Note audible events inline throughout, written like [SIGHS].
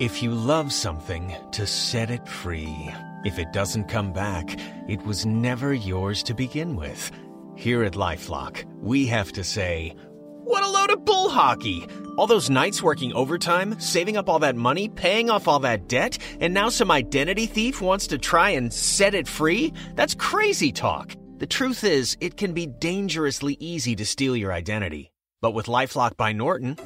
if you love something, to set it free. If it doesn't come back, it was never yours to begin with. Here at Lifelock, we have to say, what a load of bull hockey! All those nights working overtime, saving up all that money, paying off all that debt, and now some identity thief wants to try and set it free? That's crazy talk. The truth is, it can be dangerously easy to steal your identity. But with Lifelock by Norton,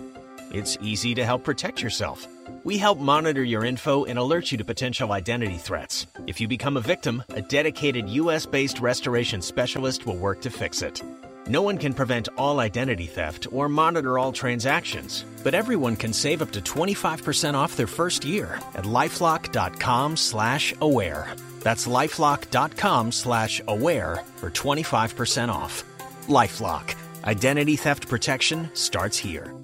it's easy to help protect yourself. We help monitor your info and alert you to potential identity threats. If you become a victim, a dedicated US based restoration specialist will work to fix it. No one can prevent all identity theft or monitor all transactions, but everyone can save up to 25% off their first year at lifelock.com/aware. That's lifelock.com/aware for 25% off. LifeLock. Identity theft protection starts here.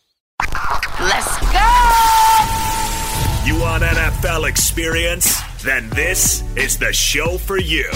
Let's go! You want NFL experience? Then this is the show for you.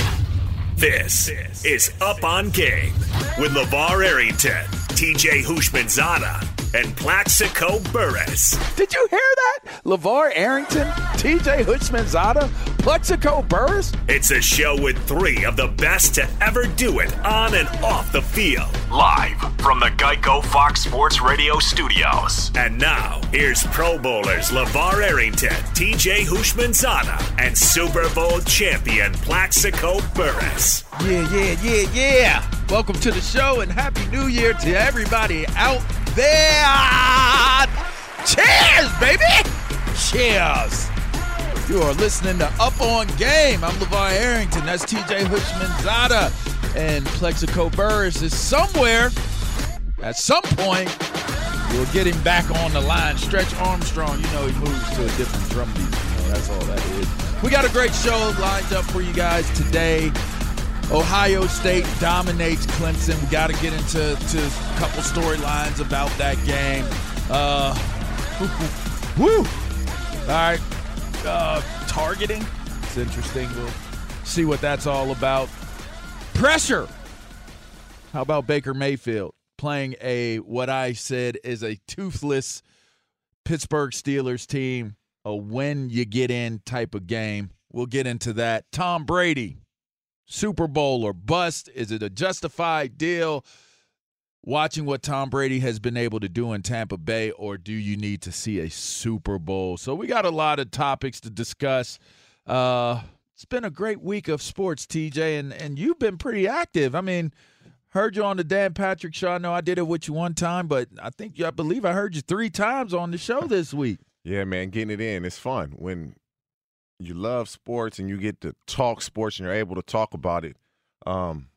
This is Up on Game with LeVar Arrington, TJ Houshmandzadeh, and Plaxico Burress. Did you hear that? LeVar Arrington, TJ Houshmandzadeh, Plaxico Burress? It's a show with three of the best to ever do it on and off the field. Live from the Geico Fox Sports Radio studios. And now, here's Pro Bowlers LeVar Arrington, TJ Houshmandzadeh, and Super Bowl champion Plaxico Burress. Yeah, yeah, yeah, yeah. Welcome to the show and Happy New Year to everybody out there. Cheers, baby! Cheers! You are listening to Up on Game. I'm LeVar Arrington. That's TJ Houshmandzadeh. And Plaxico Burress is somewhere at some point. We'll get him back on the line. Stretch Armstrong, you know, he moves to a different drum beat. You know, that's all that is. We got a great show lined up for you guys today. Ohio State dominates Clemson. We got to get into to a couple storylines about that game. Uh, woo! All right. Uh, targeting. It's interesting. We'll see what that's all about. Pressure. How about Baker Mayfield playing a what I said is a toothless Pittsburgh Steelers team, a when you get in type of game. We'll get into that. Tom Brady, Super Bowl or bust? Is it a justified deal? Watching what Tom Brady has been able to do in Tampa Bay, or do you need to see a Super Bowl? So, we got a lot of topics to discuss. Uh, it's been a great week of sports, TJ, and, and you've been pretty active. I mean, heard you on the Dan Patrick show. I know I did it with you one time, but I think I believe I heard you three times on the show this week. Yeah, man, getting it in. It's fun when you love sports and you get to talk sports and you're able to talk about it. Um,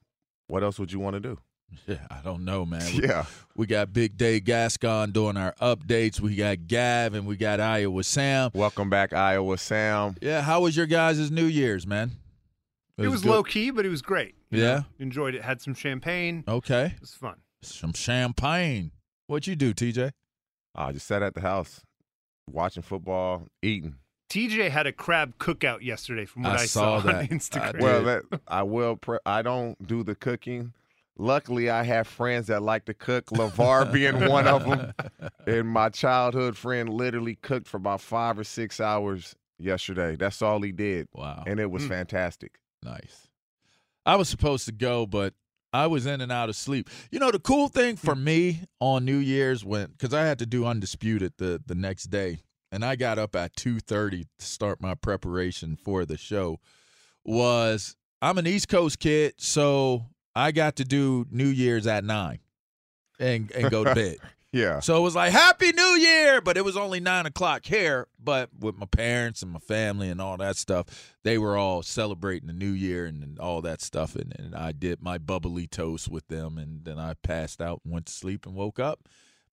what else would you want to do? [LAUGHS] Yeah, I don't know, man. Yeah. We, we got Big Day Gascon doing our updates. We got Gav and we got Iowa Sam. Welcome back, Iowa Sam. Yeah, how was your guys' New Year's, man? It, was, low key, but it was great. You Yeah? know, enjoyed it. Had some champagne. Okay. It was fun. Some champagne. What'd you do, TJ? I just sat at the house watching football, eating. TJ had a crab cookout yesterday, from what I I, saw on that. [LAUGHS] Instagram. Well, that, I will. Pre- I don't do the cooking. Luckily, I have friends that like to cook. LeVar being one of them. [LAUGHS] And my childhood friend literally cooked for about five or six hours yesterday. That's all he did. Wow. And it was Mm. fantastic. Nice. I was supposed to go, but I was in and out of sleep. You know, the cool thing for me on New Year's when because I had to do undisputed the the next day, and I got up at two thirty to start my preparation for the show. Was I'm an East Coast kid, so I got to do New Year's at nine, and and go to [LAUGHS] bed. Yeah. So it was like Happy New Year, but it was only nine o'clock here. But with my parents and my family and all that stuff, they were all celebrating the New Year and, and all that stuff. And, and I did my bubbly toast with them, and then I passed out and went to sleep and woke up.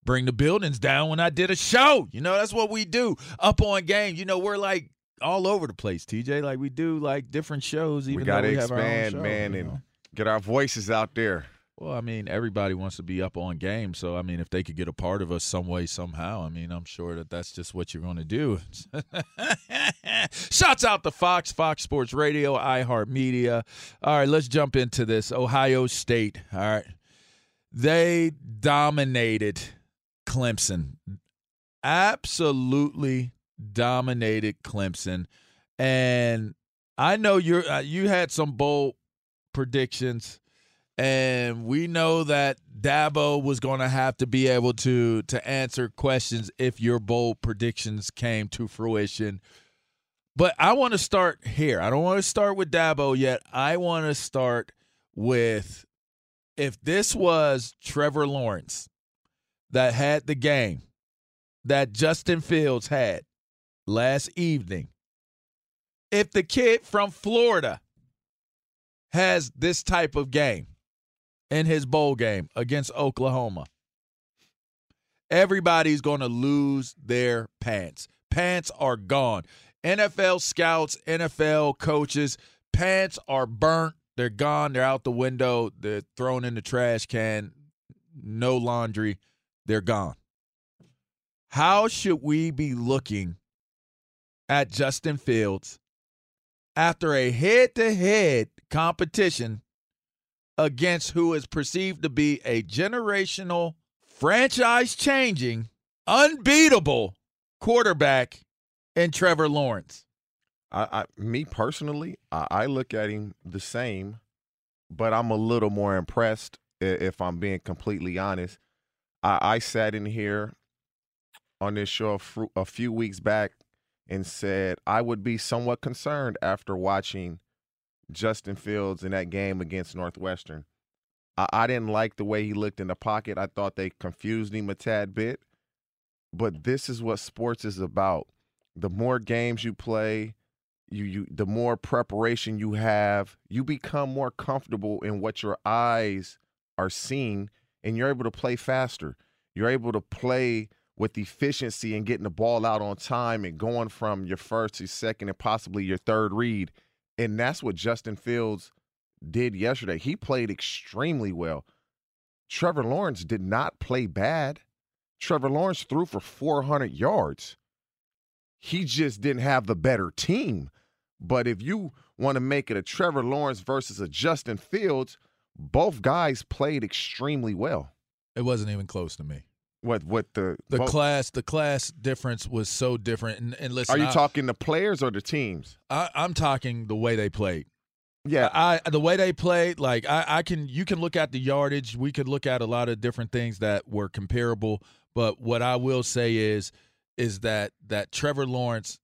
Bring the buildings down when I did a show. You know, that's what we do up on game. You know, we're like all over the place, TJ. Like we do like different shows. Even we got though to we have our own expand, man, and? Get our voices out there. Well, I mean, everybody wants to be up on game. So, I mean, if they could get a part of us some way, somehow, I mean, I'm sure that that's just what you're going to do. [LAUGHS] Shouts out to Fox, Fox Sports Radio, iHeartMedia. All right, let's jump into this. Ohio State. All right. They dominated Clemson. Absolutely dominated Clemson. And I know you're uh, you had some bold predictions and we know that Dabo was going to have to be able to to answer questions if your bold predictions came to fruition. But I want to start here. I don't want to start with Dabo yet. I want to start with if this was Trevor Lawrence that had the game that Justin Fields had last evening. If the kid from Florida has this type of game in his bowl game against Oklahoma, everybody's going to lose their pants. Pants are gone. NFL scouts, NFL coaches, pants are burnt. They're gone. They're out the window. They're thrown in the trash can. No laundry. They're gone. How should we be looking at Justin Fields after a head to head competition against who is perceived to be a generational, franchise changing, unbeatable quarterback in Trevor Lawrence? I, I me personally, I, I look at him the same, but I'm a little more impressed if I'm being completely honest. I, I sat in here on this show a, few weeks back and said I would be somewhat concerned after watching Justin Fields in that game against Northwestern. I, I didn't like the way he looked in the pocket. I thought they confused him a tad bit. But this is what sports is about. The more games you play, you you the more preparation you have, you become more comfortable in what your eyes are seeing and you're able to play faster. You're able to play with efficiency and getting the ball out on time and going from your first to second and possibly your third read. And that's what Justin Fields did yesterday. He played extremely well. Trevor Lawrence did not play bad. Trevor Lawrence threw for 400 yards. He just didn't have the better team. But if you want to make it a Trevor Lawrence versus a Justin Fields, both guys played extremely well. It wasn't even close to me. What what the The both- class the class difference was so different. And, and listen, Are you I- talking the players or the teams? I, I'm talking the way they played. Yeah, I the way they played, like I, I can you can look at the yardage. We could look at a lot of different things that were comparable. But what I will say is is that that Trevor Lawrence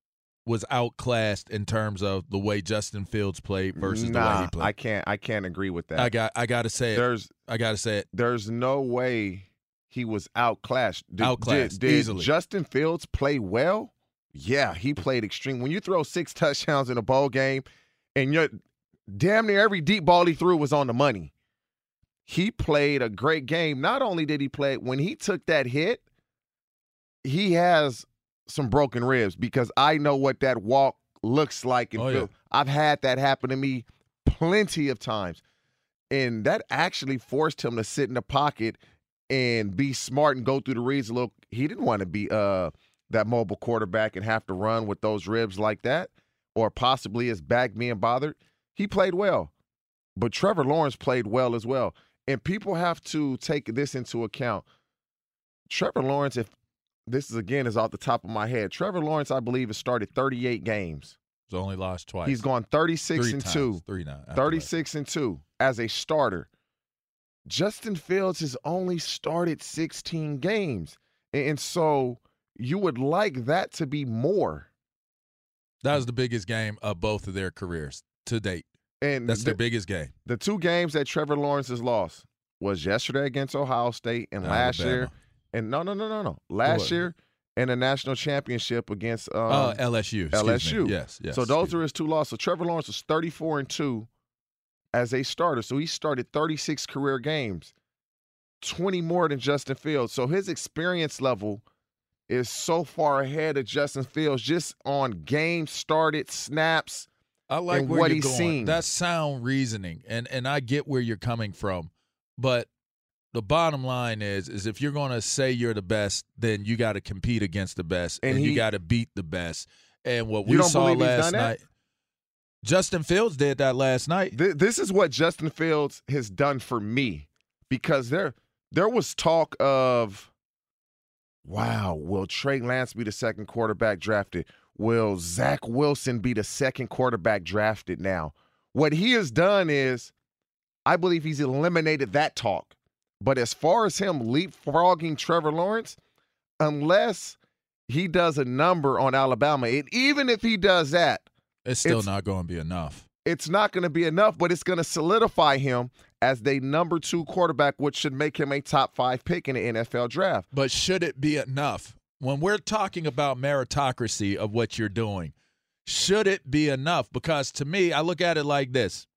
was outclassed in terms of the way Justin Fields played versus the way nah, he played. I can't I can't agree with that. I got I got to say it. There's I got to say it. there's no way he was outclassed. Did, Outclassed, did, did easily. Justin Fields play well? Yeah, he played extreme. When you throw six touchdowns in a bowl game, and you're damn near every deep ball he threw was on the money. He played a great game. Not only did he play when he took that hit, he has some broken ribs because I know what that walk looks like and Oh, yeah. I've had that happen to me plenty of times. And that actually forced him to sit in the pocket and be smart and go through the reads a little. He didn't want to be uh that mobile quarterback and have to run with those ribs like that, or possibly his back being bothered. He played well. But Trevor Lawrence played well as well. And people have to take this into account. Trevor Lawrence, if this is again is off the top of my head, Trevor Lawrence, I believe, has started 38 games. He's only lost twice. He's gone 36 Three and times. 2. Three now. after that. 36 and 2 as a starter. Justin Fields has only started 16 games. And so you would like that to be more. That was the biggest game of both of their careers to date. And That's their the, biggest game. the two games that Trevor Lawrence has lost was yesterday against Ohio State and last year. And no, no, no, no, no. Last What? year in the national championship against um, Uh, LSU. LSU. Yes, yes. So those are his two losses. So Trevor Lawrence was 34 and 2 as a starter. So he started 36 career games, 20 more than Justin Fields. So his experience level is so far ahead of Justin Fields just on game started, snaps. I like and where what you're he's going. seen. That's sound reasoning, and and I get where you're coming from, but the bottom line is is if you're going to say you're the best, then you got to compete against the best, And and, you got to beat the best. And what we saw last night, Justin Fields did that last night. Th- this is what Justin Fields has done for me because there there was talk of wow, will Trey Lance be the second quarterback drafted? Will Zach Wilson be the second quarterback drafted now? What he has done is I believe he's eliminated that talk. But as far as him leapfrogging Trevor Lawrence, unless he does a number on Alabama, and even if he does that, It's still It's- not going to be enough. it's not going to be enough, but it's going to solidify him as the number two quarterback, which should make him a top five pick in the NFL draft. But should it be enough? When we're talking about meritocracy of what you're doing, should it be enough? Because to me, I look at it like this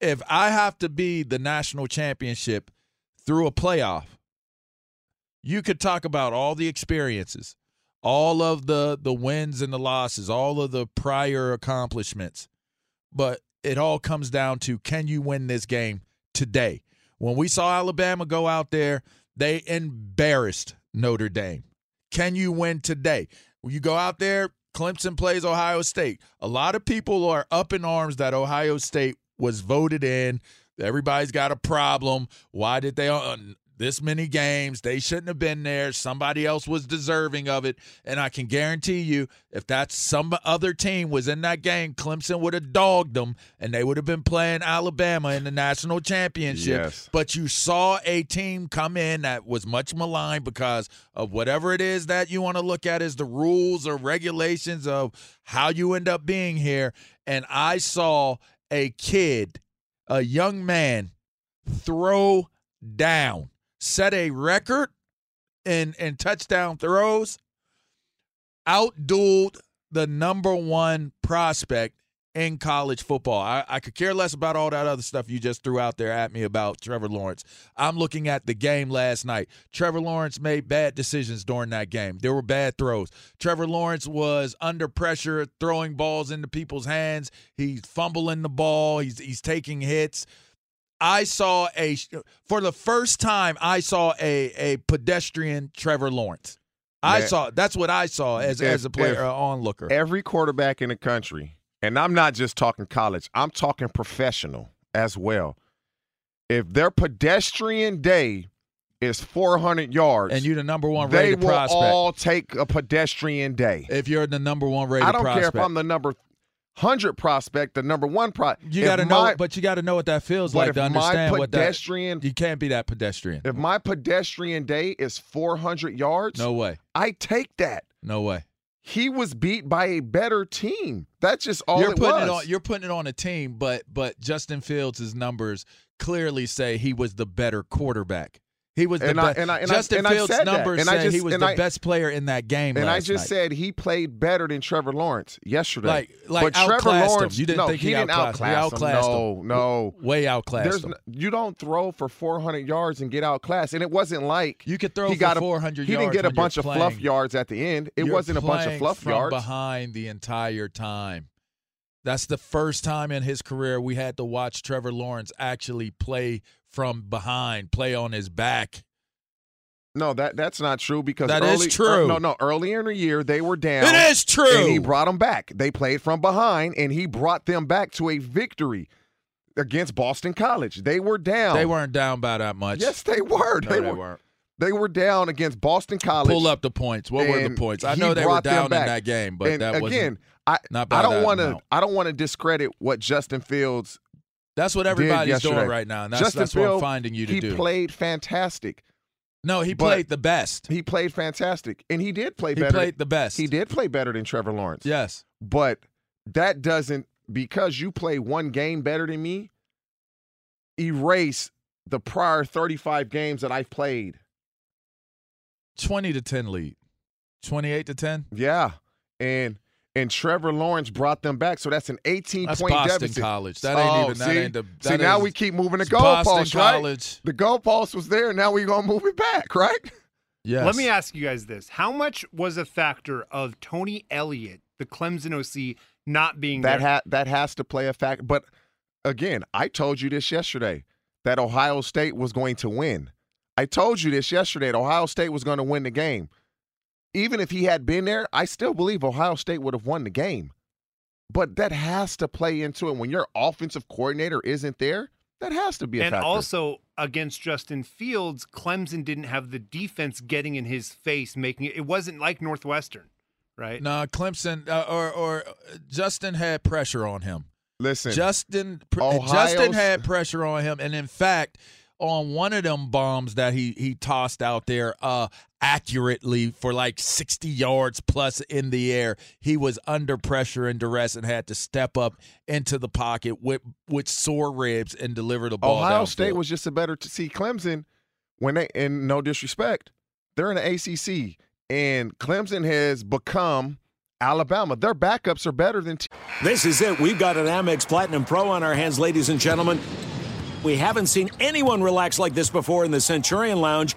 if I have to be the national championship through a playoff, you could talk about all the experiences, all of the the wins and the losses, all of the prior accomplishments. But it all comes down to can you win this game today? When we saw Alabama go out there, they embarrassed Notre Dame. Can you win today? When you go out there, Clemson plays Ohio State. A lot of people are up in arms that Ohio State was voted in. Everybody's got a problem. Why did they uh, this many games? They shouldn't have been there. Somebody else was deserving of it. And I can guarantee you, if that some other team was in that game, Clemson would have dogged them and they would have been playing Alabama in the national championship. Yes. But you saw a team come in that was much maligned because of whatever it is that you want to look at as the rules or regulations of how you end up being here. And I saw a kid, a young man, throw down, set a record in, in touchdown throws, outdueled the number one prospect in college football. I, I could care less about all that other stuff you just threw out there at me about Trevor Lawrence. I'm looking at the game last night. Trevor Lawrence made bad decisions during that game. There were bad throws. Trevor Lawrence was under pressure, throwing balls into people's hands. He's fumbling the ball. He's he's taking hits. I saw a for the first time I saw a a pedestrian Trevor Lawrence. I Man. saw that's what I saw as If- as a player if uh, onlooker. Every quarterback in the country, and I'm not just talking college, I'm talking professional as well. If their pedestrian day is 400 yards, and you're the number one they will prospect. all take a pedestrian day. if you're the number one rated I don't prospect. care if I'm the number 100 prospect, the number one pro. you got to know, but you got to know what that feels like to understand what that. You can't be that pedestrian. if my pedestrian day is 400 yards, No way. I take that. No way. He was beat by a better team. That's just all you're it putting was. it on. You're putting it on a team, but but Justin Fields' numbers clearly say he was the better quarterback. He was the I- best. and I- and I- Justin and I Fields' said that. numbers And I say he was and the I- best player in that game. And I just night. said he played better than Trevor Lawrence yesterday. Like- like but Trevor outclassed him. Lawrence, You didn't no, think he didn't outclassed him. Outclass him. No, no. way outclassed him. you don't throw for 400 yards and get outclassed. And it wasn't like You could throw he got a- 400 He didn't get a bunch of fluff yards at the end. It You're wasn't a bunch of fluff yards. behind the entire time. That's the first time in his career we had to watch Trevor Lawrence actually play from behind, play on his back. No, that that's not true because That is early, true. er- no, no. Earlier in the year, they were down. It is true. And he brought them back. They played from behind, and he brought them back to a victory against Boston College. They were down. They weren't down by that much. Yes, they were. No, they, they were. weren't. They were down against Boston College. Pull up the points. What were the points? I know they were down in that game, but and that again. I not by I don't want to. I don't want to discredit what Justin Fields That's what everybody's doing right now, and that's, Justin that's what I'm finding you to he do. He played fantastic. no, he played the best. He played fantastic, and he did play He better. played the best. He did play better than Trevor Lawrence. Yes. but that doesn't because you play one game better than me. Erase the prior 35 games that I've played. 20 to 10 lead. 28 to 10? Yeah, and and Trevor Lawrence brought them back, so that's an 18 That's point Boston deficit. College. That ain't Oh, even that see? ain't the see that now we keep moving the it's Boston goalposts, right? College. The goalpost was there. Now we're gonna move it back, right? Yes. Let me ask you guys this: How much was a factor of Tony Elliott, the Clemson OC, not being That there? ha- that has to play a factor. But again, I told you this yesterday that Ohio State was going to win. I told you this yesterday that Ohio State was going to win the game. Even if he had been there, I still believe Ohio State would have won the game. But that has to play into it when your offensive coordinator isn't there. That has to be a and factor. also against Justin Fields, Clemson didn't have the defense getting in his face, making it. It wasn't like Northwestern, right? No, Clemson uh, or or uh, Justin had pressure on him. Listen, Justin Ohio's- Justin had pressure on him, and in fact, on one of them bombs that he he tossed out there, uh, accurately for like sixty yards plus in the air, he was under pressure and duress and had to step up into the pocket with with sore ribs and deliver the ball. Ohio downfield. State was just a better to see Clemson when they and no disrespect, they're in the ACC and Clemson has become Alabama. Their backups are better than. T- This is it. We've got an Amex Platinum Pro on our hands, ladies and gentlemen. We haven't seen anyone relax like this before in the Centurion Lounge.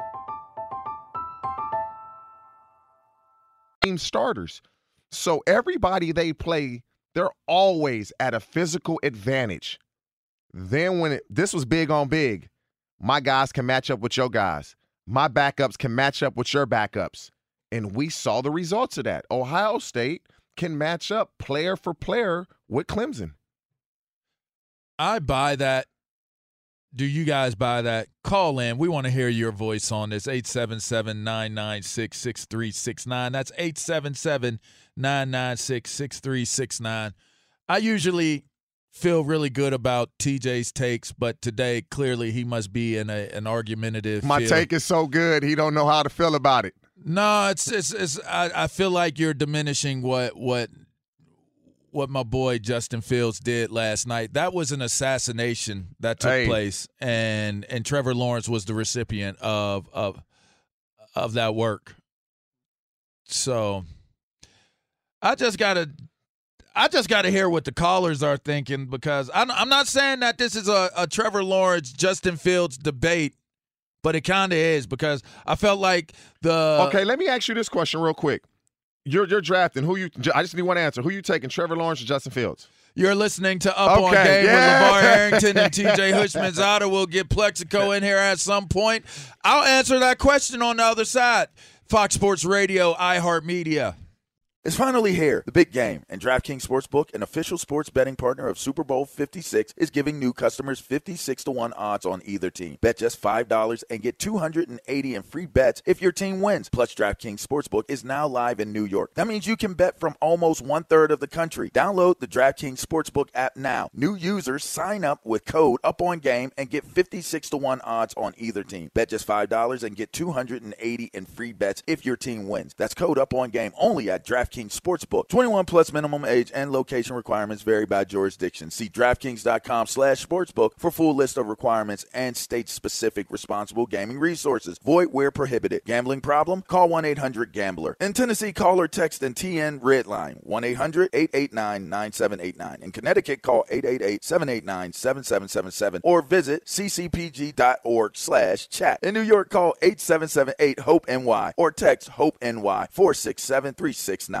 Team starters. So everybody they play, they're always at a physical advantage. Then when it, this was big on big, my guys can match up with your guys. My backups can match up with your backups. And we saw the results of that. Ohio State can match up player for player with Clemson. I buy that. Do you guys buy that? Call in. We want to hear your voice on this. 877 996 6369. That's 877 996 6369. I usually feel really good about TJ's takes, but today clearly he must be in a, an argumentative. My field. take is so good, he don't know how to feel about it. No, it's it's, it's I, I feel like you're diminishing what what what my boy Justin Fields did last night. That was an assassination that took Hey. place, and and Trevor Lawrence was the recipient of of of that work. So I just gotta. I just got to hear what the callers are thinking because I'm, I'm not saying that this is a, a Trevor Lawrence Justin Fields debate, but it kind of is because I felt like the okay, let me ask you this question real quick. You're you're drafting who you I just need one answer. Who you taking, Trevor Lawrence or Justin Fields? You're listening to Up on Okay, Game yeah. with LeVar Arrington and TJ [LAUGHS] Houshmandzadeh. We'll get Plaxico in here at some point. I'll answer that question on the other side. Fox Sports Radio, iHeartMedia. It's finally here, the big game, and DraftKings Sportsbook, an official sports betting partner of Super Bowl 56, is giving new customers 56 to 1 odds on either team. Bet just $5 and get 280 in free bets if your team wins. Plus, DraftKings Sportsbook is now live in New York. That means you can bet from almost one third of the country. Download the DraftKings Sportsbook app now. New users sign up with code UPONGAME and get 56 to 1 odds on either team. Bet just $5 and get 280 in free bets if your team wins. That's code UPONGAME only at DraftKings Sportsbook. 21 plus minimum age and location requirements vary by jurisdiction. See DraftKings.com slash sportsbook for full list of requirements and state-specific responsible gaming resources. Void where prohibited. Gambling problem? Call 1-800-GAMBLER. In Tennessee, call or text and TN Redline 1-800-889-9789. In Connecticut, call 888-789-7777 or visit ccpg.org slash chat. In New York, call 8778-HOPE-NY or text HOPE-NY 467-369.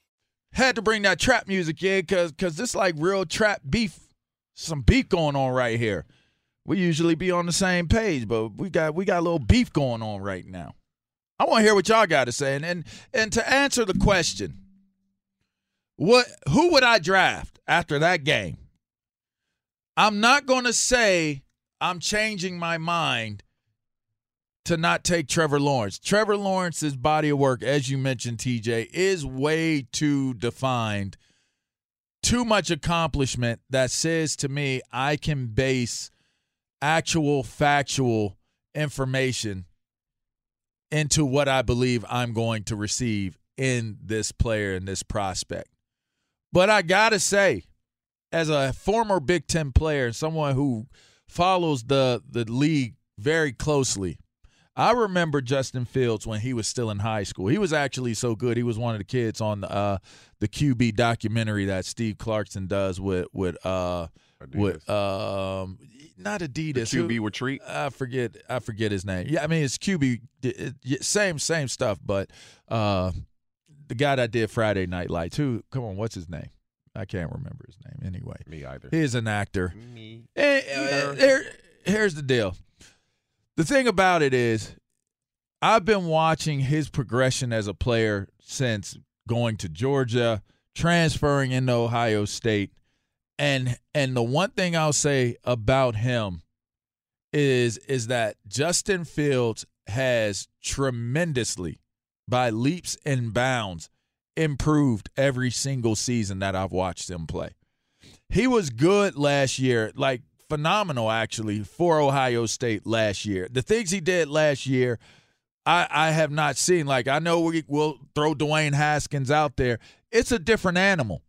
Had to bring that trap music in because cause this like real trap beef. Some beef going on right here. We usually be on the same page, but we got we got a little beef going on right now. I want to hear what y'all got to say. And, and and to answer the question, what who would I draft after that game? I'm not going to say I'm changing my mind to not take Trevor Lawrence. Trevor Lawrence's body of work, as you mentioned, TJ, is way too defined. Too much accomplishment that says to me I can base actual factual information into what I believe I'm going to receive in this player and this prospect. But I got to say, as a former Big Ten player, someone who follows the, the league very closely, I remember Justin Fields when he was still in high school. He was actually so good. He was one of the kids on uh, the QB documentary that Steve Clarkson does with with uh, with um, not Adidas. The QB retreat. I forget. I forget his name. Yeah, I mean it's QB. It, same same stuff, but uh, the guy that did Friday Night Lights. Who? Come on, what's his name? I can't remember his name. Anyway, me either. He's an actor. Me. And, uh, here, here's the deal. The thing about it is, I've been watching his progression as a player since going to Georgia, transferring into Ohio State, and and the one thing I'll say about him is is that Justin Fields has tremendously by leaps and bounds improved every single season that I've watched him play. He was good last year, like phenomenal actually for Ohio State last year. The things he did last year, I, I have not seen. Like I know we will throw Dwayne Haskins out there. It's a different animal.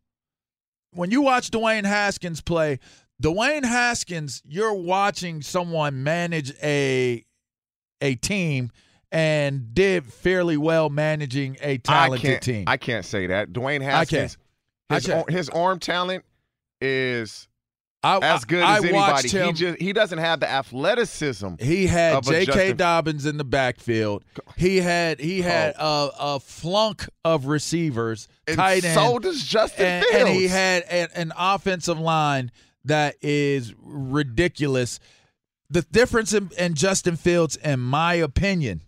When you watch Dwayne Haskins play, Dwayne Haskins, you're watching someone manage a a team and did fairly well managing a talented I team. I can't say that. Dwayne Haskins, I his, ar- his arm talent is I, as good I, as I anybody. him, he just he doesn't have the athleticism. He had J.K. Dobbins in the backfield. He had he oh. had a, a flunk of receivers, And tight end. so does Justin and, and he had an, an offensive line that is ridiculous. The difference in, in Justin Fields, in my opinion,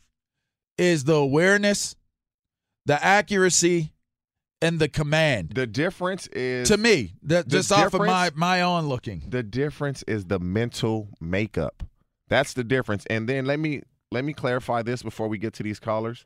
is the awareness, the accuracy, and the command. The difference is to me that just off of my my own looking. The difference is the mental makeup. That's the difference. And then let me let me clarify this before we get to these callers.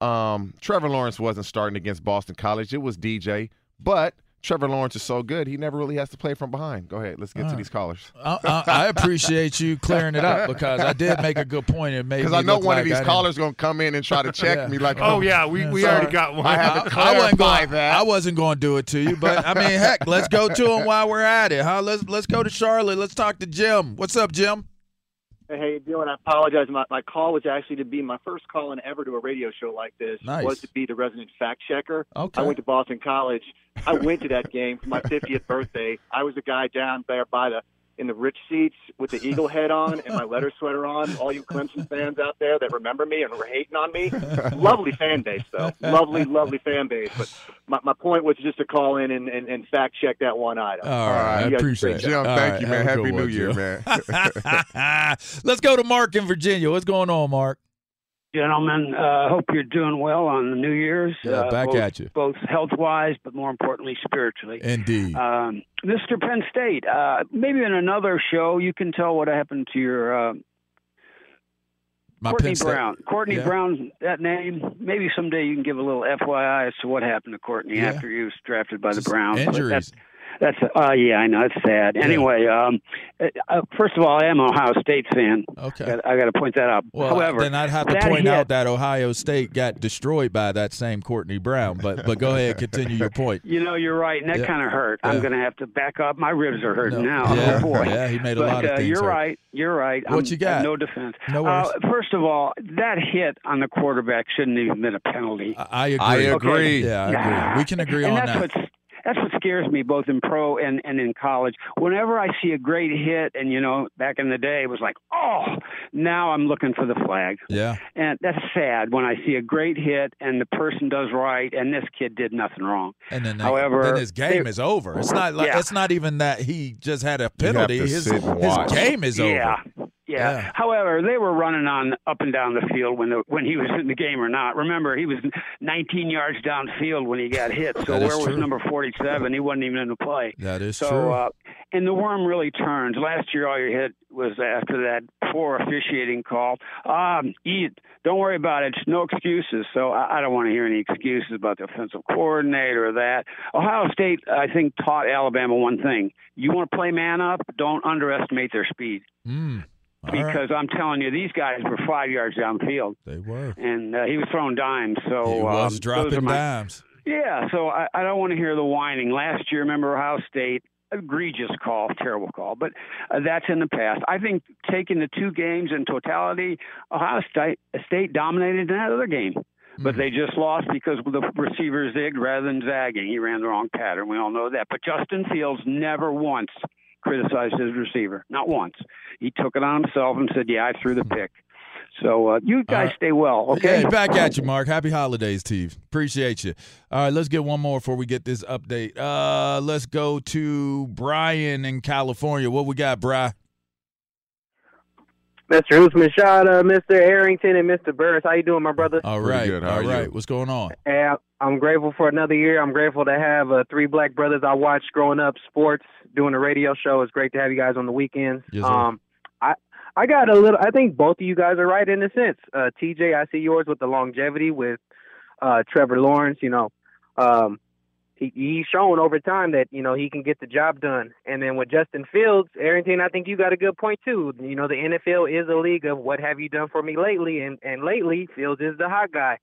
Um, Trevor Lawrence wasn't starting against Boston College. It was DJ, but Trevor Lawrence is so good, he never really has to play from behind. Go ahead, let's get All to right. these callers. I, I, I [LAUGHS] appreciate you clearing it up because I did make a good point. It made Because I know one like of these I didn't- callers gonna come in and try to check Yeah. me like, Oh, yeah, we- we sorry. already got one. I had to I, [LAUGHS] I wasn't clarify going. that. I wasn't going to do it to you, but I mean, heck, let's go to him while we're at it, huh? Let's let's go to Charlotte. Let's talk to Jim. What's up, Jim? Hey, how you doing? I apologize. My my call was actually to be my first call in ever to a radio show like this. Nice. Was to be the resident fact checker. Okay. I went to Boston College. I went to that game for my 50th birthday. I was the guy down there by the in the rich seats with the eagle head on and my letter sweater on. All you Clemson fans out there that remember me and were hating on me. lovely fan base though. Lovely, lovely fan base. But my, my point was just to call in and, and, and fact check that one item. All right, I appreciate it. job. Jim, thank right, you, man. Happy New one, Year, man. [LAUGHS] let's go to Mark in Virginia. What's going on, Mark? Gentlemen, uh, hope you're doing well on the New Year's. Yeah, uh, back both, at you. Both health wise, but more importantly, spiritually. Indeed. Um, Mr. Penn State, uh, maybe in another show you can tell what happened to your uh, My Courtney Penn State- Brown. Courtney Yeah. Brown, that name. Maybe someday you can give a little FYI as to what happened to Courtney Yeah. after he was drafted by Just the Browns. Injuries. That's, That's uh yeah, I know it's sad. Anyway, um, uh, first of all, I am an Ohio State fan. Okay, I got to point that out. Well, However, then I'd have to point hit, out that Ohio State got destroyed by that same Courtney Brown. But but go ahead, continue your point. [LAUGHS] You know, you're right, and that Yeah. kind of hurt. Yeah. I'm going to have to back up. My ribs are hurting now. Yeah. Oh boy. [LAUGHS] Yeah, he made a but, lot of uh, things You're hurt. right. You're right. What I'm- you got? No defense. No worries. Uh, first of all, that hit on the quarterback shouldn't even been a penalty. I agree. I agree. Yeah, I agree. We can agree and on that's that. What's, that's what scares me, both in pro and, and in college. Whenever I see a great hit, and you know, back in the day, it was like, oh, now I'm looking for the flag. Yeah. And that's sad when I see a great hit and the person does right, and this kid did nothing wrong. And then, they- However, then his game they- is over. It's not like Yeah. it's not even that he just had a penalty. His, his game is over. yeah. over. Yeah. Yeah. However, they were running on up and down the field when the, when he was in the game or not. Remember, he was 19 yards downfield when he got hit. So where was true. number 47? He wasn't even in the play. That is so, true. Uh, and the worm really turns. Last year, all you hit was after that poor officiating call. Um, eat. Don't worry about it. It's no excuses. So I, I don't want to hear any excuses about the offensive coordinator or that. Ohio State, I think, taught Alabama one thing: you want to play man up. Don't underestimate their speed Mm. All right. because I'm telling you, these guys were five yards downfield, They were. and uh, he was throwing dimes. So He um, was those dropping my- dimes. Yeah, so I, I don't want to hear the whining. Last year, remember Ohio State, egregious call, terrible call, but uh, that's in the past. I think taking the two games in totality, Ohio State, State dominated in that other game. But they just lost because the receiver zigged rather than zagging. He ran the wrong pattern. We all know that. But Justin Fields never once criticized his receiver. Not once. He took it on himself and said, "Yeah, I threw the pick." So uh, you guys right. stay well, okay? Yeah, back at you, Mark. Happy holidays to you. Appreciate you. All right, let's get one more before we get this update. Uh, let's go to Brian in California. What we got, Bri? Mr. Usman Shada, Mr. Arrington, and Mr. Burress. How you doing, my brother? All Pretty right, good. How all you? What's going on? And I'm grateful for another year. I'm grateful to have uh, three black brothers I watched growing up, sports, doing a radio show. It's great to have you guys on the weekends. Yes, um, I I got a little. I think both of you guys are right in a sense. Uh, TJ, I see yours with the longevity with uh, Trevor Lawrence. You know, um, he, he's shown over time that you know he can get the job done. And then with Justin Fields, Arrington, I think you got a good point too. You know, the NFL is a league of what have you done for me lately, and and lately Fields is the hot guy.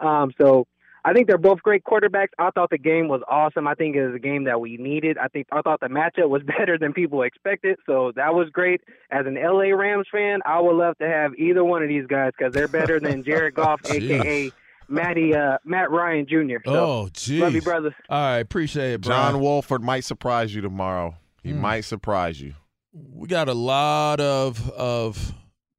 Um, so I think they're both great quarterbacks. I thought the game was awesome. I think it was a game that we needed. I think I thought the matchup was [LAUGHS] better than people expected, so that was great. As an LA Rams fan, I would love to have either one of these guys because they're better than [LAUGHS] Jared Goff, aka Matty uh, Matt Ryan Jr. So, Oh, geez. love you, brothers. All right, appreciate it, Brian. John Wolford might surprise you tomorrow. He Hmm. might surprise you. we got a lot of of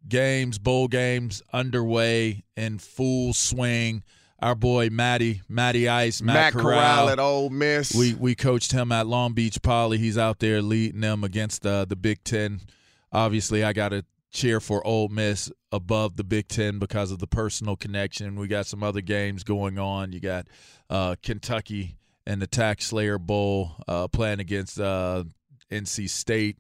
games, bowl games underway in full swing. Our boy Matty, Matty Ice, Matt, Matt Corral at Ole Miss. We we coached him at Long Beach Poly. He's out there leading them against uh, the Big Ten. Obviously, I got to cheer for Ole Miss above the Big Ten because of the personal connection. We got some other games going on. You got uh, Kentucky and the TaxSlayer Bowl uh, playing against uh, NC State.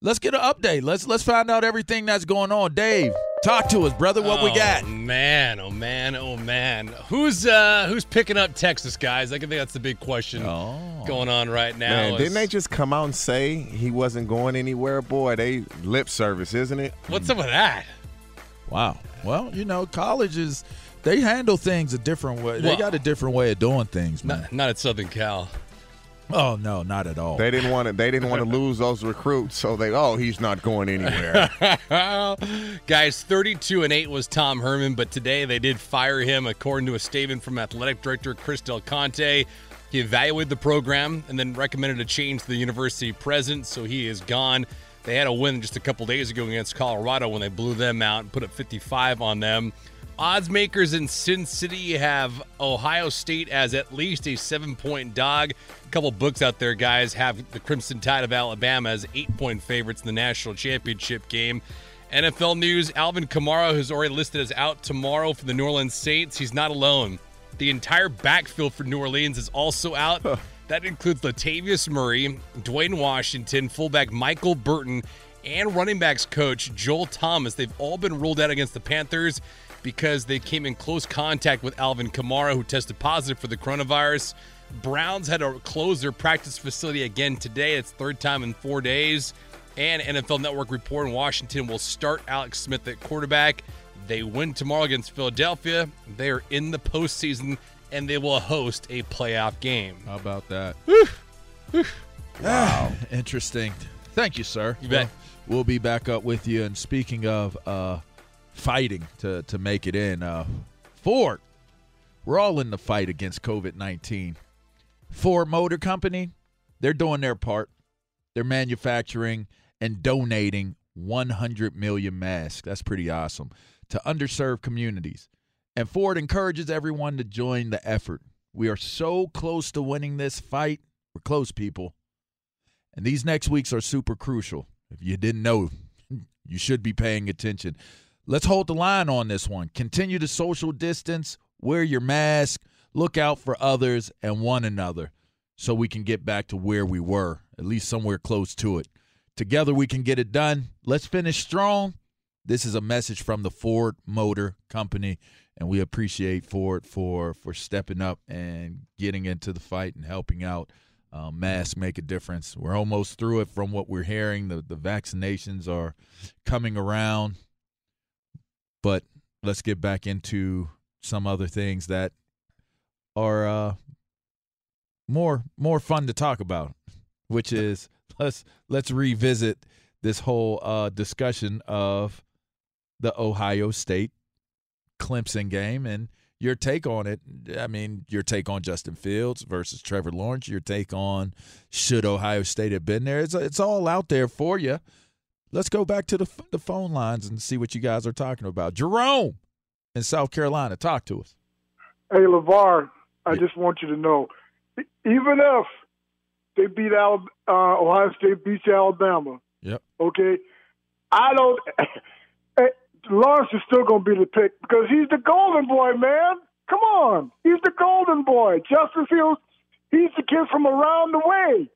Let's get an update. Let's let's find out everything that's going on. Dave, talk to us, brother. What we Oh, got? Man, oh man, oh man. Who's uh who's picking up Texas guys? I think that's the big question going on right now. Man, is- didn't they just come out and say he wasn't going anywhere? Boy, they lip service, isn't it? What's up with that? Wow. Well, you know, colleges they handle things a different way. They got a different way of doing things, man. Not, not at Southern Cal. Oh no, not at all. They didn't want to. They didn't want to [LAUGHS] lose those recruits, so they. Oh, he's not going anywhere. [LAUGHS] Guys, 32 and 8 was Tom Herman, but today they did fire him according to a statement from athletic director Chris Del Conte. He evaluated the program and then recommended a change to the university president, so he is gone. They had a win just a couple days ago against Colorado when they blew them out and put up 55 on them. Odds makers in Sin City have Ohio State as at least a seven point dog. A couple books out there, guys, have the Crimson Tide of Alabama as eight point favorites in the national championship game. NFL news Alvin Kamara, who's already listed as out tomorrow for the New Orleans Saints, he's not alone. The entire backfield for New Orleans is also out. That includes Latavius Murray, Dwayne Washington, fullback Michael Burton, and running backs coach Joel Thomas. They've all been ruled out against the Panthers because they came in close contact with Alvin Kamara, who tested positive for the coronavirus. Browns had to close their practice facility again today. It's third time in four days. And NFL Network report in Washington will start Alex Smith at quarterback. They win tomorrow against Philadelphia. They are in the postseason and they will host a playoff game. How about that? Wow. Interesting. Thank you, sir. You bet. We'll, we'll be back up with you. And speaking of uh, fighting to, to make it in, uh, Ford, we're all in the fight against COVID 19. Ford Motor Company, they're doing their part. They're manufacturing and donating 100 million masks. That's pretty awesome to underserved communities. And Ford encourages everyone to join the effort. We are so close to winning this fight. We're close, people. And these next weeks are super crucial. If you didn't know, [LAUGHS] you should be paying attention. Let's hold the line on this one. Continue to social distance, wear your mask, look out for others and one another so we can get back to where we were, at least somewhere close to it. Together we can get it done. Let's finish strong. This is a message from the Ford Motor Company, and we appreciate Ford for for stepping up and getting into the fight and helping out. Um, masks make a difference. We're almost through it from what we're hearing. The the vaccinations are coming around, but let's get back into some other things that are uh, more more fun to talk about, which [LAUGHS] is let's let's revisit this whole uh, discussion of the Ohio State Clemson game and your take on it. I mean, your take on Justin Fields versus Trevor Lawrence. Your take on should Ohio State have been there. It's it's all out there for you. Let's go back to the the phone lines and see what you guys are talking about. Jerome in South Carolina, talk to us. Hey, LeVar, I just want you to know, even if they beat Alabama, uh, Ohio State beats Alabama, Yep. okay, I don't. [LAUGHS] Lawrence is still going to be the pick because he's the golden boy, man. Come on, he's the golden boy. Justin Fields, he's the kid from around the way.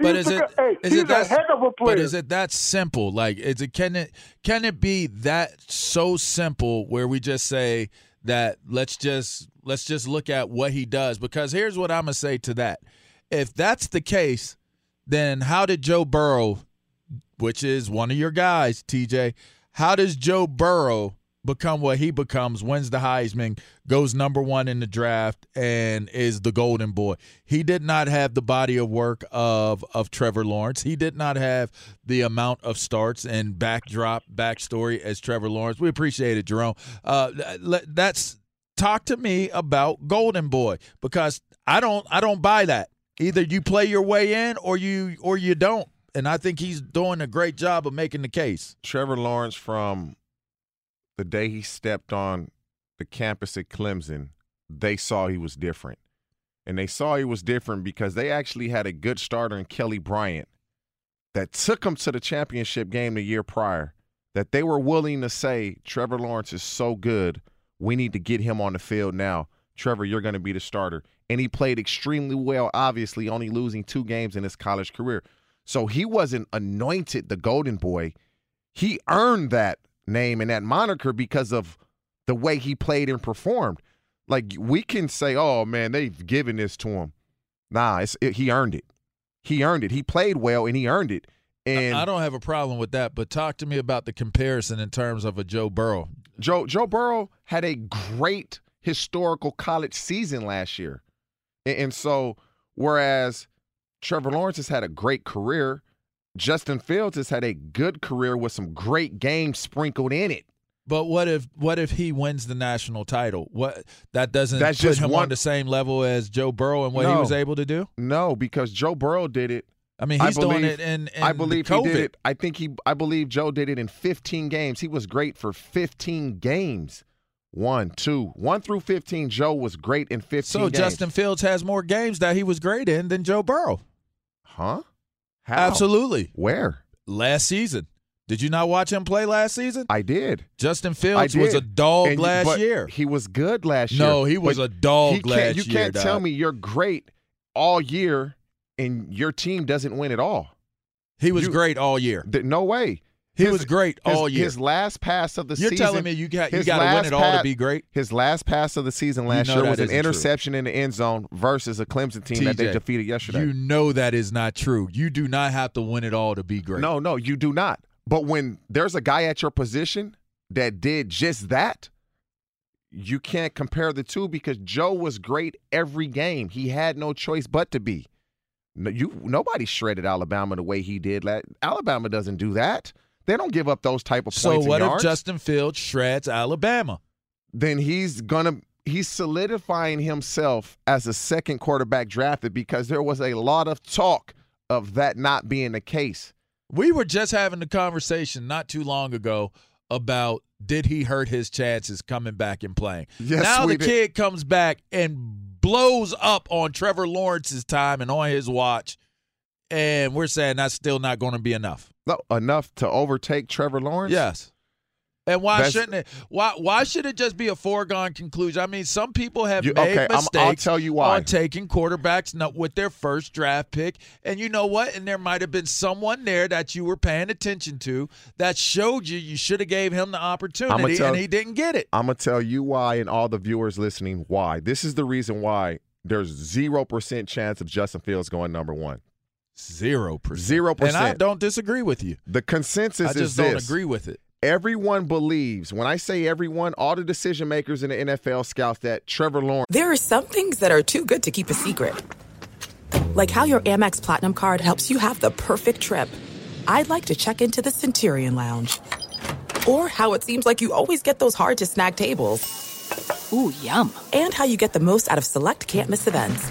But is it hey, is it that a heck of a player. But is it that simple? Like, is it can it can it be that so simple where we just say that let's just let's just look at what he does? Because here's what I'm gonna say to that: if that's the case, then how did Joe Burrow, which is one of your guys, TJ, how does Joe Burrow become what he becomes, wins the Heisman, goes number one in the draft, and is the golden boy? He did not have the body of work of of Trevor Lawrence. He did not have the amount of starts and backdrop backstory as Trevor Lawrence. We appreciate it, Jerome. Uh, that's talk to me about Golden Boy because I don't I don't buy that. Either you play your way in or you or you don't. And I think he's doing a great job of making the case. Trevor Lawrence from the day he stepped on the campus at Clemson, they saw he was different. And they saw he was different because they actually had a good starter in Kelly Bryant that took him to the championship game the year prior. That they were willing to say, Trevor Lawrence is so good, we need to get him on the field now. Trevor, you're going to be the starter. And he played extremely well, obviously, only losing two games in his college career. So he wasn't anointed the golden boy. He earned that name and that moniker because of the way he played and performed. Like we can say, "Oh man, they've given this to him." Nah, it's, it, he earned it. He earned it. He played well and he earned it. And I don't have a problem with that, but talk to me about the comparison in terms of a Joe Burrow. Joe Joe Burrow had a great historical college season last year, and, and so whereas Trevor Lawrence has had a great career, Justin Fields has had a good career with some great games sprinkled in it. But what if what if he wins the national title? What that doesn't That's put just him one- on the same level as Joe Burrow and what he was able to do? No, because Joe Burrow did it. I mean, he's doing it in- in I believe he did it. I think he. I believe Joe did it in 15 games. He was great for 15 games. One, two, one through 15. Joe was great in 15. So games. Justin Fields has more games that he was great in than Joe Burrow. Huh? How? Absolutely. Where? Last season. Did you not watch him play last season? I did. Justin Fields was a dog And last year. He was good last year. No, he was a dog he can't- You year, can't tell me you're great all year and your team doesn't win at all. He was You- great all year. Th- No way. He His- was great his- all year. His last pass of the season. You're telling me you got you got to win it all to be great? His last pass of the season last know year was an isn't true. interception in the end zone versus a Clemson team that they defeated yesterday. You know that is not true. You do not have to win it all to be great. No, no, you do not. But when there's a guy at your position that did just that, you can't compare the two because Joe was great every game. He had no choice but to be. No, you nobody shredded Alabama the way he did. Alabama doesn't do that. They don't give up those type of So points. and what if. Justin Fields shreds Alabama? then he's gonna he's solidifying himself as a second quarterback drafted because there was a lot of talk of that not being the case. We were just having the conversation not too long ago about did he hurt his chances coming back and playing. Yes, now the did. kid comes back and blows up on Trevor Lawrence's time and on his watch, and we're saying that's still not going to be enough. No, enough to overtake Trevor Lawrence. Yes. And why That's- shouldn't it? Why why should it just be a foregone conclusion? I mean, some people have You- made okay, I'm- I'll mistakes tell you why. on taking quarterbacks not with their first draft pick, and you know what? And there might have been someone there that you were paying attention to that showed you you should have gave him the opportunity, tell- and he didn't get it. I'm gonna tell you why, and all the viewers listening why. This is the reason why there's zero percent chance of Justin Fields going number one. Zero percent. Zero percent. And I don't disagree with you. The consensus I is just don't this. agree with it. Everyone believes. When I say everyone, all the decision makers in the NFL scouts that Trevor Lawrence. There are some things that are too good to keep a secret. Like how your Amex Platinum card helps you have the perfect trip. I'd like to check into the Centurion Lounge. Or how it seems like you always get those hard to snag tables. Ooh, yum. And how you get the most out of select can't miss events.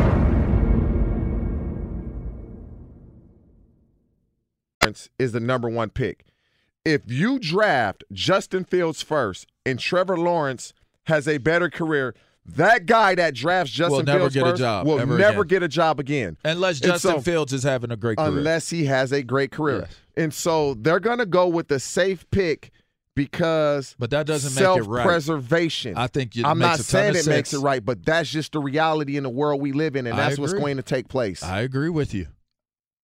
Is the number one pick. If you draft Justin Fields first and Trevor Lawrence has a better career, that guy that drafts Justin Will never Fields get a first job will never again. get a job again. Unless Justin so- Fields is having a great career. Unless he has a great career. And so they're going to go with the safe pick because but that doesn't make it right. Self-preservation. I think I'm not saying it makes it right, but that's just the reality in the world we live in, and I that's what's going to take place. I agree with you.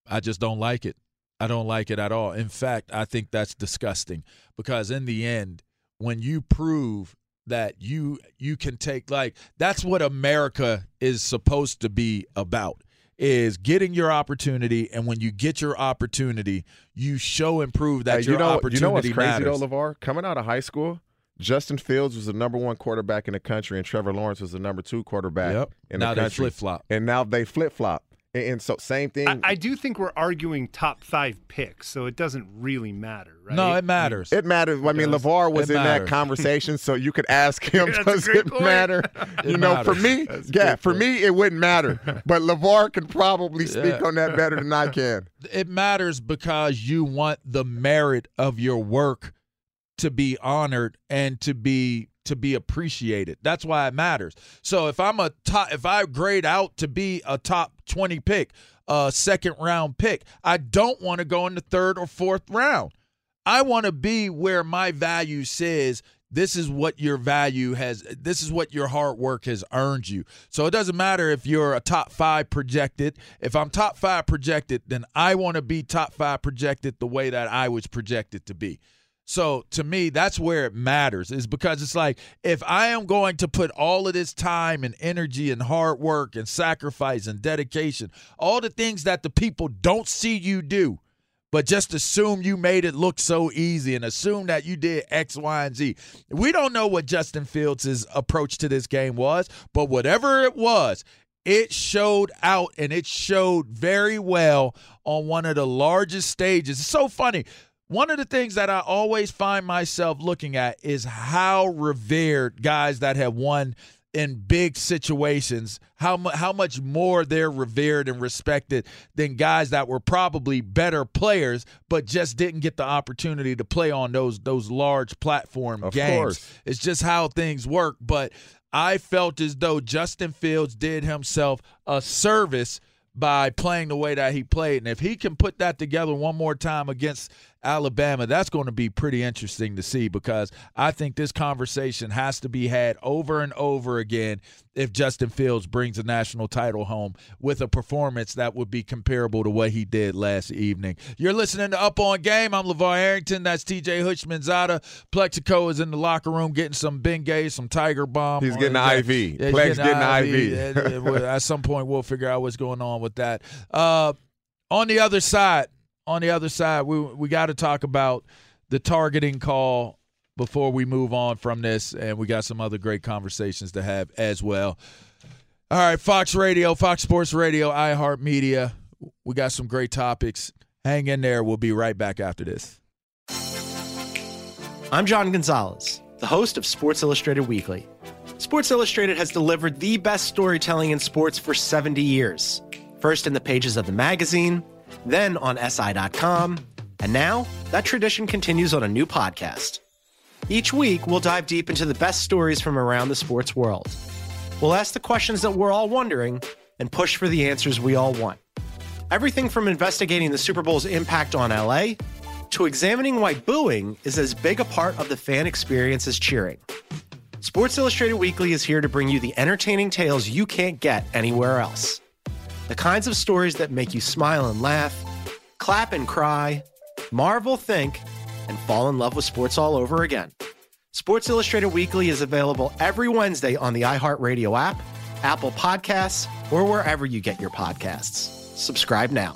I just don't like it. I don't like it at all. In fact, I think that's disgusting because in the end, when you prove that you you can take like that's what America is supposed to be about is getting your opportunity and when you get your opportunity, you show and prove that Hey, your you know, opportunity you know what's crazy matters. though, Levar? Coming out of high school, Justin Fields was the number one quarterback in the country, and Trevor Lawrence was the number two quarterback Yep. in Now the they flip-flop. and now they flip flop. And, and so same thing. I, I do think we're arguing top five picks, so it doesn't really matter, right? No, it matters. It matters. I mean, does. Levar was It in matters. that conversation, so you could ask [LAUGHS] him, That's a does it point. matter? [LAUGHS] It you know, for me, That's yeah, for point. me, it wouldn't matter. [LAUGHS] But Levar can probably speak Yeah. on that better than I can. it matters because you want the merit of your work to be honored and to be to be appreciated. That's why it matters. So if I'm a top if I grade out to be a top 20 pick, a second round pick, I don't want to go in the third or fourth round. I want to be where my value says this is what your value has this is what your hard work has earned you. So it doesn't matter if you're a top 5 projected. If I'm top 5 projected, then I want to be top 5 projected the way that I was projected to be. So to me, that's where it matters, is because it's like if I am going to put all of this time and energy and hard work and sacrifice and dedication, all the things that the people don't see you do, but just assume you made it look so easy and assume that you did X, Y, and Z. We don't know what Justin Fields' approach to this game was, but whatever it was, it showed out and it showed very well on one of the largest stages. It's so funny. One of the things that I always find myself looking at is how revered guys that have won in big situations, how mu- how much more they're revered and respected than guys that were probably better players but just didn't get the opportunity to play on those those large platform Of games. course. It's just how things work, but I felt as though Justin Fields did himself a service by playing the way that he played. And if he can put that together one more time against Alabama, that's going to be pretty interesting to see because I think this conversation has to be had over and over again if Justin Fields brings a national title home with a performance that would be comparable to what he did last evening. You're listening to Up on Game. I'm LeVar Arrington. That's TJ Houshmandzadeh. Plaxico is in the locker room getting some Bengay, some Tiger Balm. He's getting the IV. Yeah, Plex getting the IV. IV. And- and we'll- At some point, we'll figure out what's going on with that. Uh, on the other side, on the other side, we we got to talk about the targeting call before we move on from this, and we got some other great conversations to have as well. All right, Fox Radio, Fox Sports Radio, iHeartMedia. We got some great topics. Hang in there. We'll be right back after this. I'm John Gonzalez, the host of Sports Illustrated Weekly. Sports Illustrated has delivered the best storytelling in sports for 70 years. First in the pages of the magazine, then on SI.com, and now that tradition continues on a new podcast. Each week, we'll dive deep into the best stories from around the sports world. We'll ask the questions that we're all wondering and push for the answers we all want. Everything from investigating the Super Bowl's impact on LA to examining why booing is as big a part of the fan experience as cheering. Sports Illustrated Weekly is here to bring you the entertaining tales you can't get anywhere else. The kinds of stories that make you smile and laugh, clap and cry, marvel, think, and fall in love with sports all over again. Sports Illustrated Weekly is available every Wednesday on the iHeartRadio app, Apple Podcasts, or wherever you get your podcasts. Subscribe now.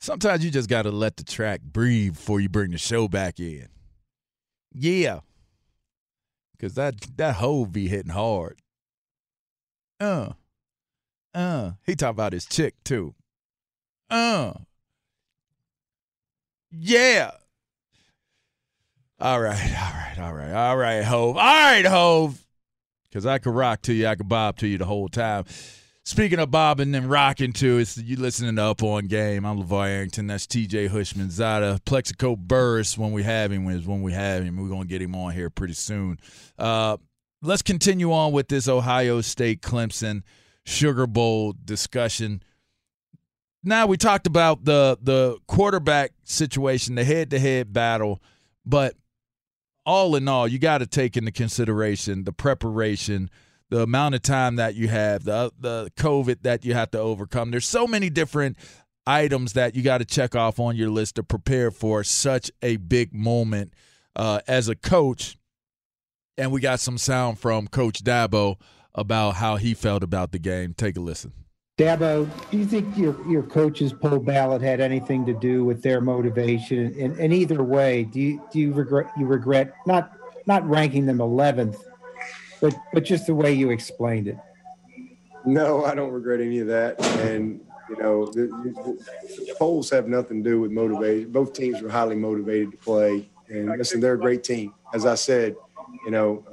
Sometimes you just got to let the track breathe before you bring the show back in. Yeah. Cause that that Hov be hitting hard. Uh. Uh. He talk about his chick too. Uh. Yeah. All right, all right, all right, all right, Hov. All right, Hov. Because I could rock to you, I could bob to you the whole time. Speaking of bobbing and rocking to, it's you listening to Up on Game. I'm LeVar Arrington. That's TJ Hushman Zada. Plaxico Burress, when we have him, is when we have him. We're going to get him on here pretty soon. Uh, let's continue on with this Ohio State Clemson Sugar Bowl discussion. Now we talked about the the quarterback situation, the head to head battle, but all in all, you got to take into consideration the preparation, the amount of time that you have, the the COVID that you have to overcome. There's so many different items that you got to check off on your list to prepare for such a big moment uh, as a coach. And we got some sound from Coach Dabo about how he felt about the game. Take a listen. Dabo, do you think your your coach's poll ballot had anything to do with their motivation? And, and either way, do you do you regret you regret not not ranking them eleventh, but but just the way you explained it? No, I don't regret any of that. And you know, the, the, polls have nothing to do with motivation. Both teams were highly motivated to play, and listen, they're a great team. As I said, you know.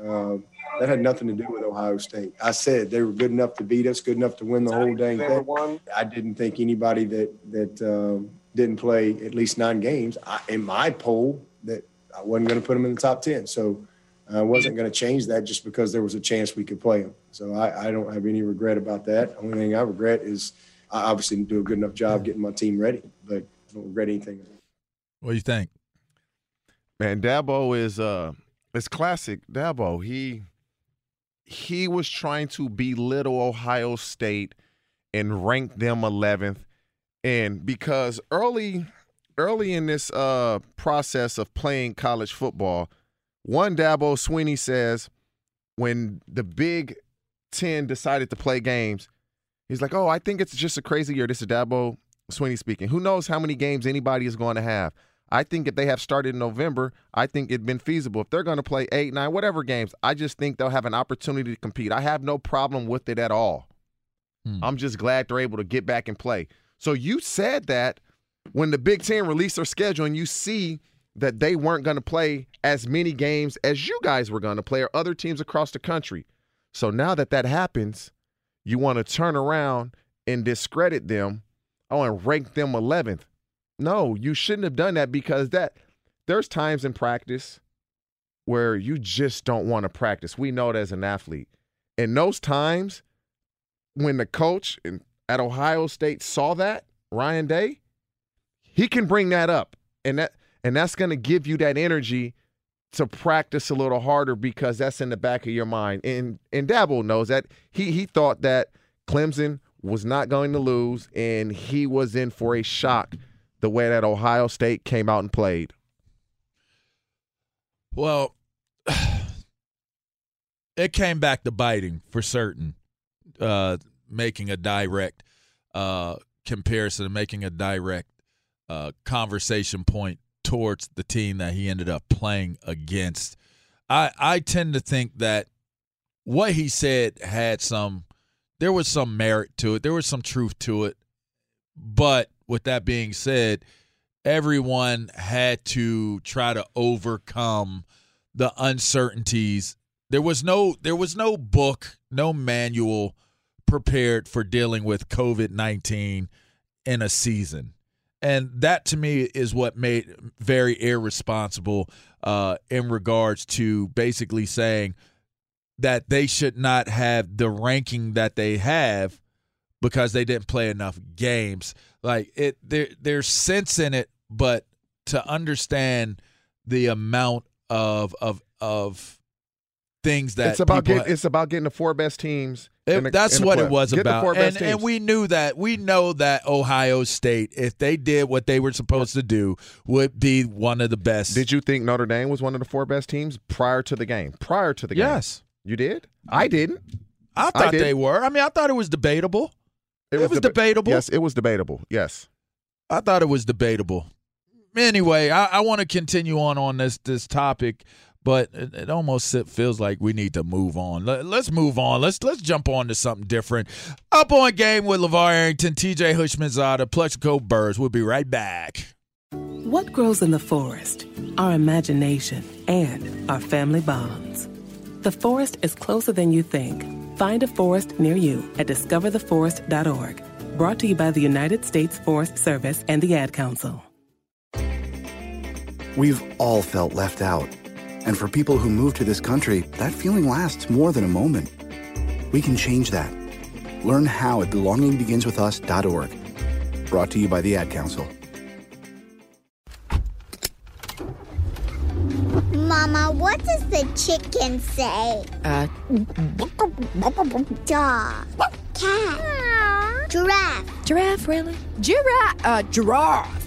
Uh, that had nothing to do with Ohio State. I said they were good enough to beat us, good enough to win the whole dang thing. I didn't think anybody that that um, didn't play at least nine games I, in my poll that I wasn't going to put them in the top ten. So I wasn't going to change that just because there was a chance we could play them. So I, I don't have any regret about that. The only thing I regret is I obviously didn't do a good enough job getting my team ready, but I don't regret anything. What do you think? Man, Dabo is uh it's classic Dabo. He he was trying to belittle Ohio State and rank them 11th. And because early early in this uh, process of playing college football, one Dabo Swinney says when the Big Ten decided to play games, he's like, "Oh, I think it's just a crazy year." This is Dabo Swinney speaking. Who knows how many games anybody is going to have? I think if they have started in November, I think it'd been feasible. If they're going to play eight, nine, whatever games, I just think they'll have an opportunity to compete. I have no problem with it at all. Hmm. I'm just glad they're able to get back and play. So you said that when the Big Ten released their schedule and you see that they weren't going to play as many games as you guys were going to play or other teams across the country. So now that that happens, you want to turn around and discredit them oh, and rank them 11th. No, you shouldn't have done that because that there's times in practice where you just don't want to practice. We know it as an athlete. In those times when the coach in, at Ohio State saw that, Ryan Day, he can bring that up. And that and that's going to give you that energy to practice a little harder because that's in the back of your mind. And and Dabo knows that he he thought that Clemson was not going to lose and he was in for a shock the way that Ohio State came out and played? Well, [SIGHS] it came back to biting for certain, uh, making a direct uh, comparison making a direct uh, conversation point towards the team that he ended up playing against. I, I tend to think that what he said had some, there was some merit to it, there was some truth to it, but with that being said, everyone had to try to overcome the uncertainties. There was no there was no book, no manual prepared for dealing with COVID-19 in a season. And that to me is what made very irresponsible uh, in regards to basically saying that they should not have the ranking that they have because they didn't play enough games. Like it there there's sense in it, but to understand the amount of of of things that it's about getting, it's about getting the four best teams. It, that's what it was Get about, and, and we knew that. We know that Ohio State, if they did what they were supposed to do, would be one of the best. Did you think Notre Dame was one of the four best teams prior to the game? Prior to the game, yes, you did. I didn't. I thought I they were. I mean, I thought it was debatable. It, it was, deba- debatable. Yes, it was debatable. Yes, I thought it was debatable. Anyway, I, I want to continue on on this this topic, but it, it almost feels like we need to move on. Let, us move on. Let's let's jump on to something different. Up on game with LeVar Arrington, TJ Houshmandzadeh, Plaxico Burress. We'll be right back. What grows in the forest? Our imagination and our family bonds. The forest is closer than you think. Find a forest near you at discovertheforest.org. Brought to you by the United States Forest Service and the Ad Council. We've all felt left out. And for people who move to this country, that feeling lasts more than a moment. We can change that. Learn how at belongingbeginswithus.org. Brought to you by the Ad Council. Mama, what does the chicken say? Uh, Dog. Cat. Giraffe. giraffe, really? Giraffe, uh, giraffe.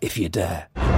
if you dare.